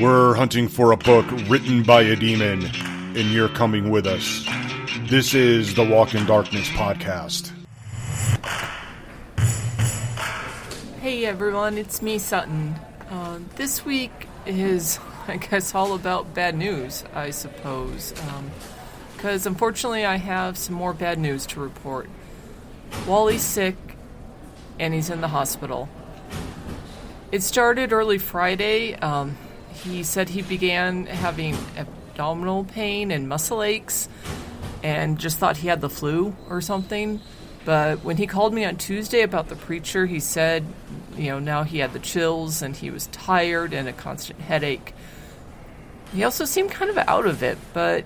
We're hunting for a book written by a demon, and you're coming with us. This is the Walk in Darkness podcast. Hey everyone, it's me, Sutton. Uh, this week is, I guess, all about bad news, I suppose. Because unfortunately, I have some more bad news to report. Wally's sick, and he's in the hospital. It started early Friday. Um, he said he began having abdominal pain and muscle aches, and just thought he had the flu or something. But when he called me on Tuesday about the preacher, he said, you know, now he had the chills and he was tired and a constant headache. He also seemed kind of out of it, but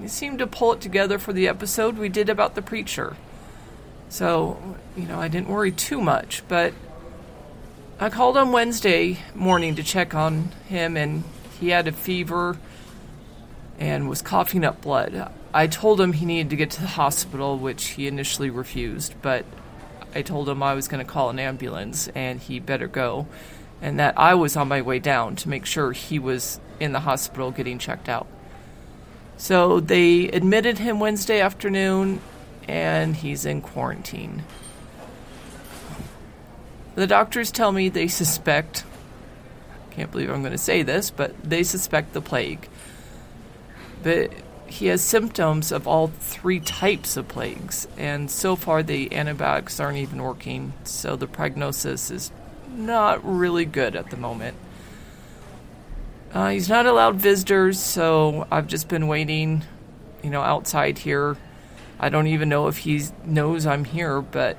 he seemed to pull it together for the episode we did about the preacher. So, you know, I didn't worry too much, but I called on Wednesday morning to check on him, and he had a fever and was coughing up blood. I told him he needed to get to the hospital, which he initially refused, but I told him I was going to call an ambulance and he better go, and that I was on my way down to make sure he was in the hospital getting checked out. So they admitted him Wednesday afternoon, and he's in quarantine. The doctors tell me they suspect, I can't believe I'm going to say this, but they suspect the plague. But he has symptoms of all three types of plagues, and so far the antibiotics aren't even working, so the prognosis is not really good at the moment. Uh, he's not allowed visitors, so I've just been waiting, you know, outside here. I don't even know if he knows I'm here, but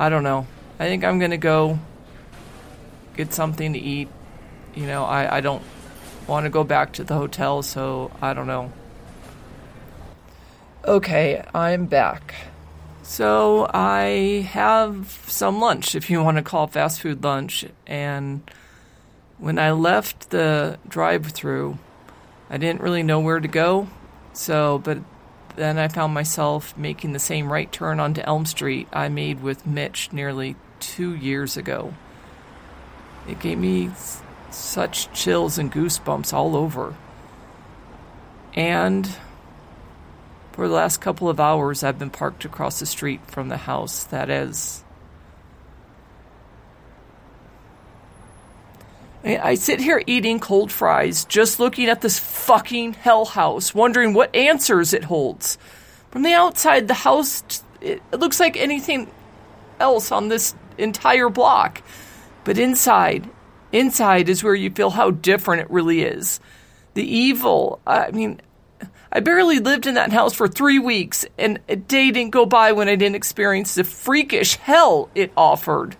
I don't know. I think I'm to go get something to eat. You know, I, I don't want to go back to the hotel, so I don't know. Okay, I'm back. So I have some lunch, if you want to call fast food lunch. And when I left the drive through, I didn't really know where to go. So, but then I found myself making the same right turn onto Elm Street I made with Mitch nearly two years ago. It gave me such chills and goosebumps all over. And for the last couple of hours, I've been parked across the street from the house that is. I sit here eating cold fries, just looking at this fucking hell house, wondering what answers it holds. From the outside, the house it looks like anything else on this entire block. But inside, Inside is where you feel how different it really is. The evil, I mean, I barely lived in that house for three weeks, and a day didn't go by when I didn't experience the freakish hell it offered.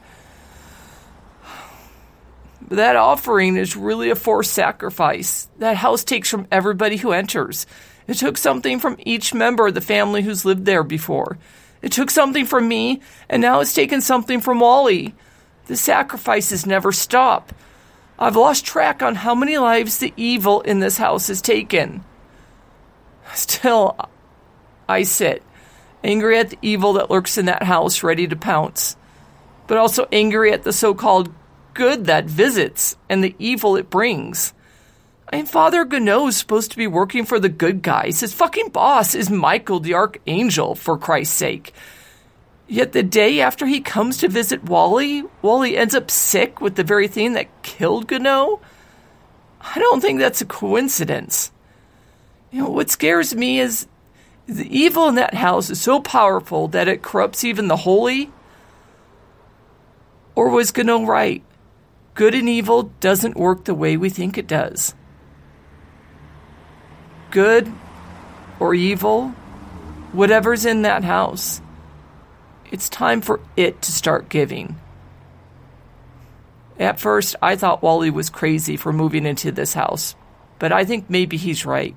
That offering is really a forced sacrifice. That house takes from everybody who enters. It took something from each member of the family who's lived there before. It took something from me, and now it's taken something from Wally. The sacrifices never stop. I've lost track on how many lives the evil in this house has taken. Still, I sit, angry at the evil that lurks in that house, ready to pounce, but also angry at the so called good that visits and the evil it brings. I mean, Father is supposed to be working for the good guys. His fucking boss is Michael the Archangel, for Christ's sake. Yet the day after he comes to visit Wally, Wally ends up sick with the very thing that killed Gano. I don't think that's a coincidence. You know, what scares me is the evil in that house is so powerful that it corrupts even the holy. Or was Gano right? Good and evil doesn't work the way we think it does. Good or evil, whatever's in that house it's time for it to start giving. At first, I thought Wally was crazy for moving into this house, but I think maybe he's right.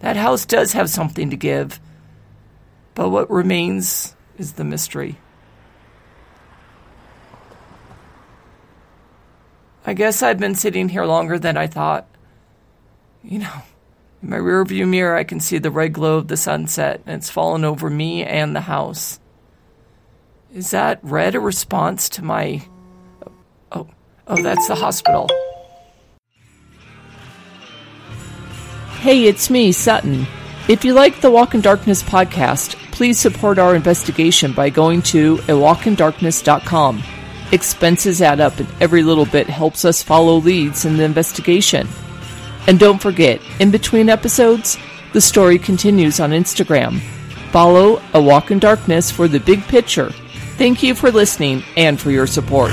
That house does have something to give, but what remains is the mystery. I guess I've been sitting here longer than I thought. You know, in my rearview mirror, I can see the red glow of the sunset, and it's fallen over me and the house. Is that red a response to my. Oh, Oh, oh that's the hospital. Hey, it's me, Sutton. If you like the Walk in Darkness podcast, please support our investigation by going to awalkindarkness.com. Expenses add up, and every little bit helps us follow leads in the investigation. And don't forget, in between episodes, the story continues on Instagram. Follow A Walk in Darkness for the big picture. Thank you for listening and for your support.